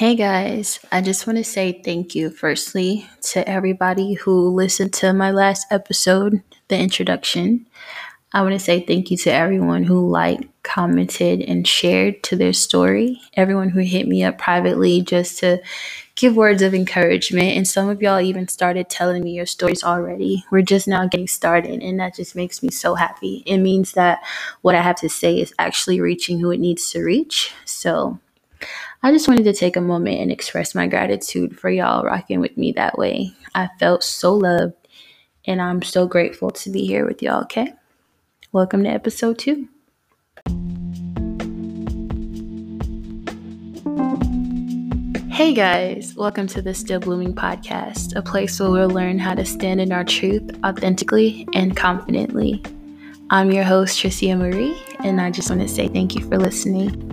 Hey guys, I just want to say thank you firstly to everybody who listened to my last episode, the introduction. I want to say thank you to everyone who liked, commented, and shared to their story. Everyone who hit me up privately just to give words of encouragement. And some of y'all even started telling me your stories already. We're just now getting started, and that just makes me so happy. It means that what I have to say is actually reaching who it needs to reach. So I just wanted to take a moment and express my gratitude for y'all rocking with me that way. I felt so loved, and I'm so grateful to be here with y'all, okay? Welcome to episode two. Hey guys, welcome to the Still Blooming podcast, a place where we'll learn how to stand in our truth authentically and confidently. I'm your host, Tricia Marie, and I just want to say thank you for listening.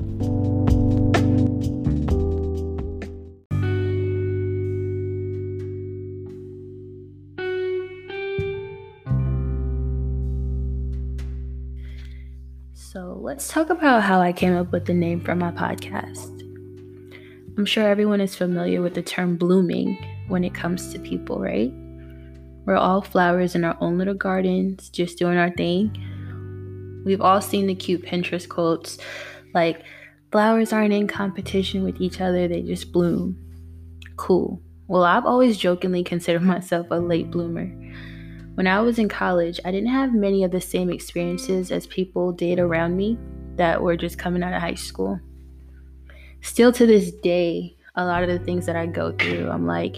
So, let's talk about how I came up with the name for my podcast. I'm sure everyone is familiar with the term blooming when it comes to people, right? We're all flowers in our own little gardens, just doing our thing. We've all seen the cute Pinterest quotes like, flowers aren't in competition with each other, they just bloom. Cool. Well, I've always jokingly considered myself a late bloomer. When I was in college, I didn't have many of the same experiences as people did around me that were just coming out of high school still to this day, a lot of the things that I go through, I'm like,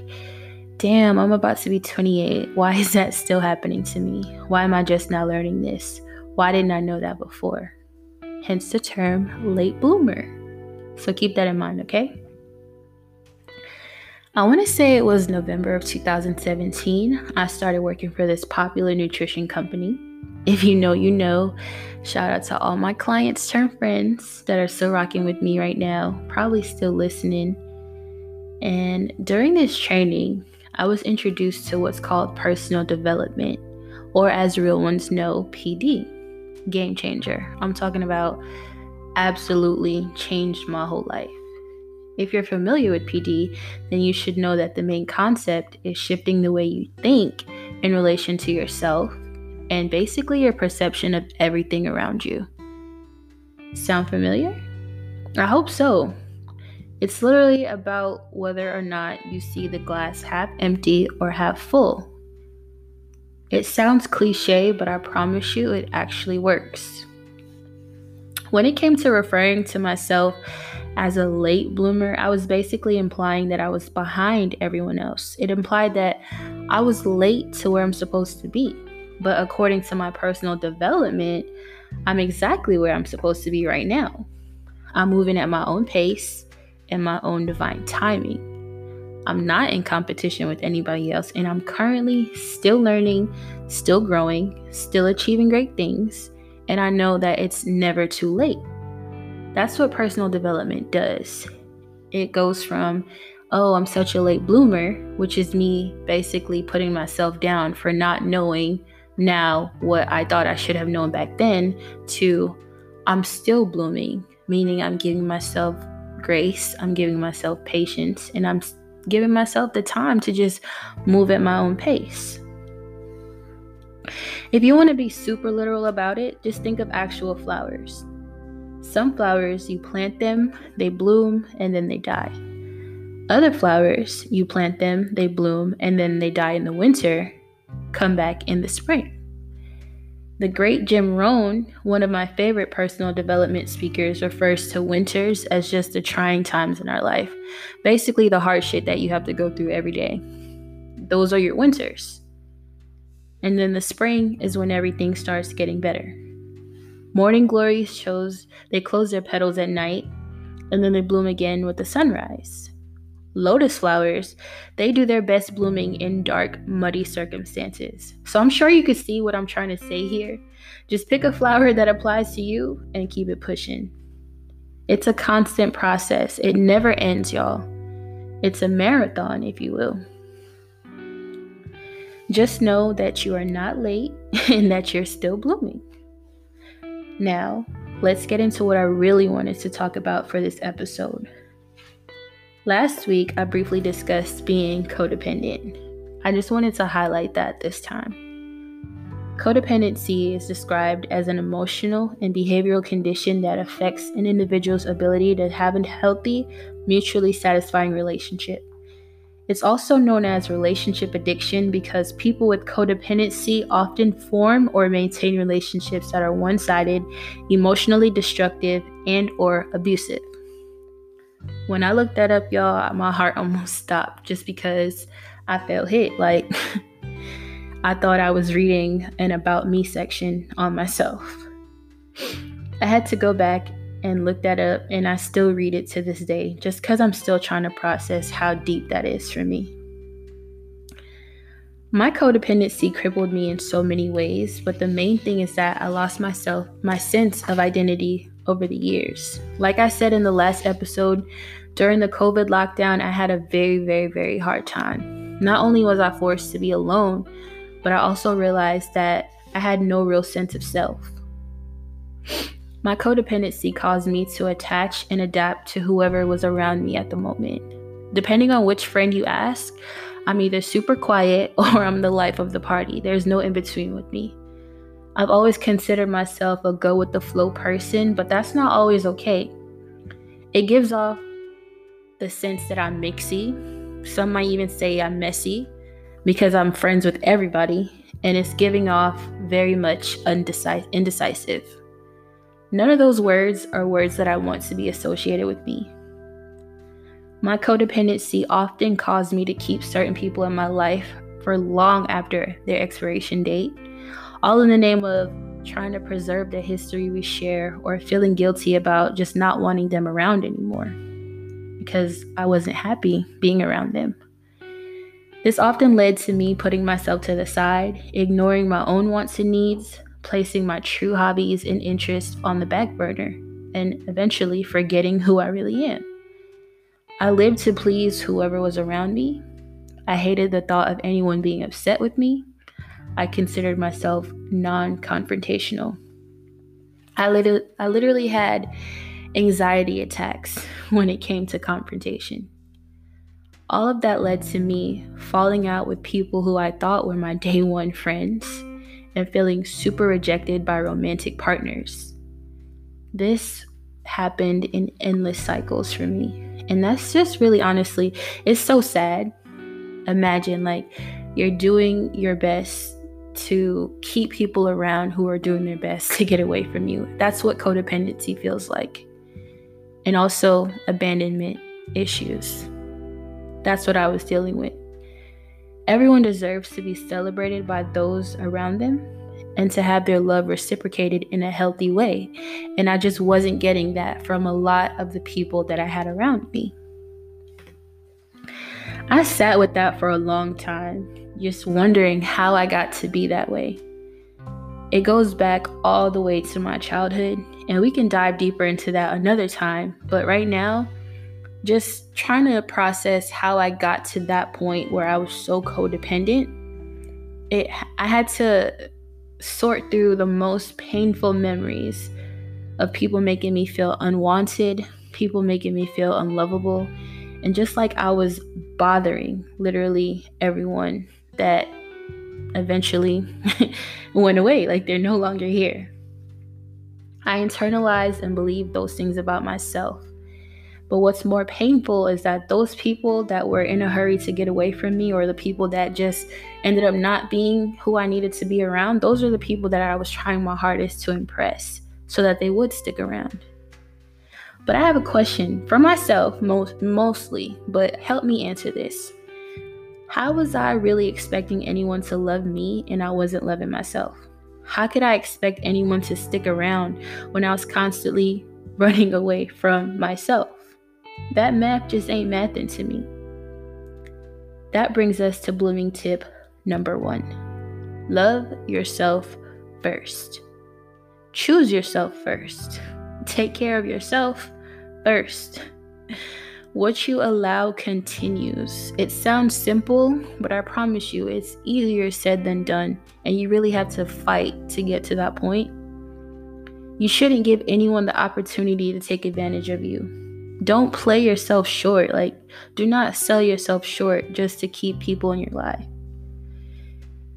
damn, I'm about to be 28. Why is that still happening to me? Why am I just now learning this? Why didn't I know that before? Hence the term late bloomer. So keep that in mind, okay? I want to say it was November of 2017. I started working for this popular nutrition company. If you know, you know. Shout out to all my clients turned friends that are still rocking with me right now, probably still listening. And during this training, I was introduced to what's called personal development, or as real ones know, PD. Game changer. I'm talking about absolutely changed my whole life. If you're familiar with PD, then you should know that the main concept is shifting the way you think in relation to yourself and basically your perception of everything around you. Sound familiar? I hope so. It's literally about whether or not you see the glass half empty or half full. It sounds cliche, but I promise you it actually works. When it came to referring to myself as a late bloomer, I was basically implying that I was behind everyone else. It implied that I was late to where I'm supposed to be. But according to my personal development, I'm exactly where I'm supposed to be right now. I'm moving at my own pace and my own divine timing. I'm not in competition with anybody else, and I'm currently still learning, still growing, still achieving great things, and I know that it's never too late. That's what personal development does. It goes from, oh, I'm such a late bloomer, which is me basically putting myself down for not knowing now what I thought I should have known back then to I'm still blooming, meaning I'm giving myself grace, I'm giving myself patience, and I'm giving myself the time to just move at my own pace. If you want to be super literal about it, just think of actual flowers. Some flowers, you plant them, they bloom, and then they die. Other flowers, you plant them, they bloom, and then they die in the winter, come back in the spring. The great Jim Rohn, one of my favorite personal development speakers, refers to winters as just the trying times in our life. Basically, the hard shit that you have to go through every day. Those are your winters. And then the spring is when everything starts getting better. Morning glories shows they close their petals at night and then they bloom again with the sunrise. Lotus flowers, they do their best blooming in dark, muddy circumstances. So I'm sure you can see what I'm trying to say here. Just pick a flower that applies to you and keep it pushing. It's a constant process, it never ends, y'all. It's a marathon, if you will. Just know that you are not late and that you're still blooming. Now, let's get into what I really wanted to talk about for this episode Last week, I briefly discussed being codependent. I just wanted to highlight that this time. Codependency is described as an emotional and behavioral condition that affects an individual's ability to have a healthy, mutually satisfying relationship. It's also known as relationship addiction because people with codependency often form or maintain relationships that are one-sided, emotionally destructive, and or abusive. When I looked that up, y'all, my heart almost stopped just because I felt hit. Like I thought I was reading an about me section on myself. I had to go back and look that up, and I still read it to this day just because I'm still trying to process how deep that is for me. My codependency crippled me in so many ways, but the main thing is that I lost myself, my sense of identity over the years. Like I said in the last episode, during the COVID lockdown, I had a very, very, very hard time. Not only was I forced to be alone, but I also realized that I had no real sense of self. My codependency caused me to attach and adapt to whoever was around me at the moment. Depending on which friend you ask, I'm either super quiet or I'm the life of the party. There's no in between with me. I've always considered myself a go with the flow person, but that's not always okay. It gives off the sense that I'm mixy. Some might even say I'm messy because I'm friends with everybody, and it's giving off very much indecisive. None of those words are words that I want to be associated with me. My codependency often caused me to keep certain people in my life for long after their expiration date, all in the name of trying to preserve the history we share or feeling guilty about just not wanting them around anymore because I wasn't happy being around them. This often led to me putting myself to the side, ignoring my own wants and needs, placing my true hobbies and interests on the back burner, and eventually forgetting who I really am. I lived to please whoever was around me. I hated the thought of anyone being upset with me. I considered myself non confrontational. I, lit- I literally had anxiety attacks when it came to confrontation. All of that led to me falling out with people who I thought were my day one friends and feeling super rejected by romantic partners. This happened in endless cycles for me. And that's just really honestly, it's so sad. Imagine like you're doing your best to keep people around who are doing their best to get away from you. That's what codependency feels like. And also abandonment issues. That's what I was dealing with. Everyone deserves to be celebrated by those around them and to have their love reciprocated in a healthy way. And I just wasn't getting that from a lot of the people that I had around me. I sat with that for a long time, just wondering how I got to be that way. It goes back all the way to my childhood, and we can dive deeper into that another time. But right now, just trying to process how I got to that point where I was so codependent. It I had to sort through the most painful memories of people making me feel unwanted, people making me feel unlovable, and just like I was bothering literally everyone that eventually went away, like they're no longer here. I internalized and believed those things about myself. But what's more painful is that those people that were in a hurry to get away from me, or the people that just ended up not being who I needed to be around, those are the people that I was trying my hardest to impress so that they would stick around. But I have a question for myself, most, mostly, but help me answer this. How was I really expecting anyone to love me and I wasn't loving myself? How could I expect anyone to stick around when I was constantly running away from myself? That math just ain't mathing to me. That brings us to blooming tip number one love yourself first. Choose yourself first. Take care of yourself first. What you allow continues. It sounds simple, but I promise you it's easier said than done, and you really have to fight to get to that point. You shouldn't give anyone the opportunity to take advantage of you don't play yourself short. Like, Do not sell yourself short just to keep people in your life.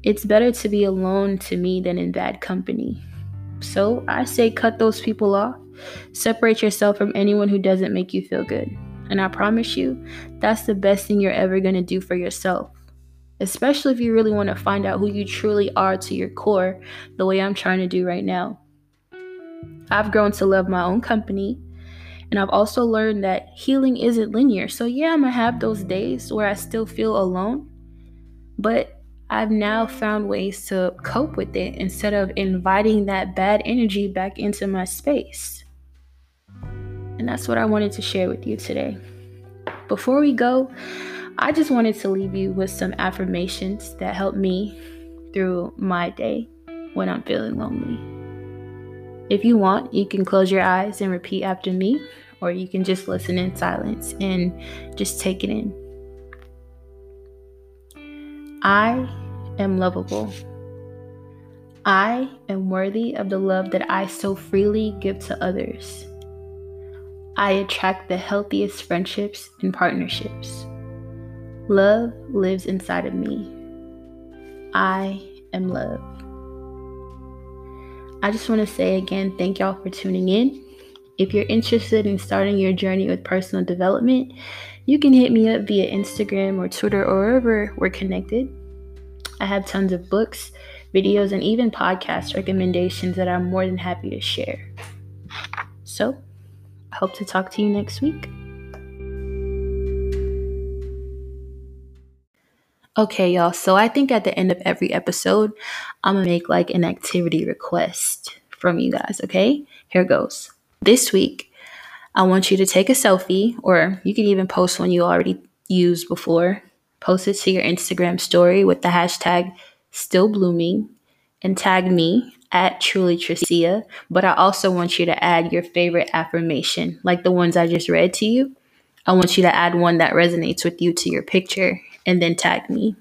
It's better to be alone to me than in bad company. So I say cut those people off. Separate yourself from anyone who doesn't make you feel good. And I promise you, that's the best thing you're ever going to do for yourself. Especially if you really want to find out who you truly are to your core, the way I'm trying to do right now. I've grown to love my own company. And I've also learned that healing isn't linear. So, yeah, I'm going to have those days where I still feel alone. But I've now found ways to cope with it instead of inviting that bad energy back into my space. And that's what I wanted to share with you today. Before we go, I just wanted to leave you with some affirmations that help me through my day when I'm feeling lonely. If you want, you can close your eyes and repeat after me, or you can just listen in silence and just take it in. I am lovable. I am worthy of the love that I so freely give to others. I attract the healthiest friendships and partnerships. Love lives inside of me. I am love. I just want to say again, thank y'all for tuning in. If you're interested in starting your journey with personal development, you can hit me up via Instagram or Twitter or wherever we're connected. I have tons of books, videos, and even podcast recommendations that I'm more than happy to share. So, I hope to talk to you next week. Okay, y'all. So I think at the end of every episode, I'm gonna make like an activity request from you guys. Okay, here goes. This week, I want you to take a selfie, or you can even post one you already used before post it to your Instagram story with the hashtag still blooming and tag me at truly Tricia. But I also want you to add your favorite affirmation, like the ones I just read to you. I want you to add one that resonates with you to your picture and then tag me.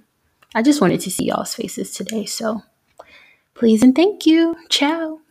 I just wanted to see y'all's faces today, so please and thank you. Ciao.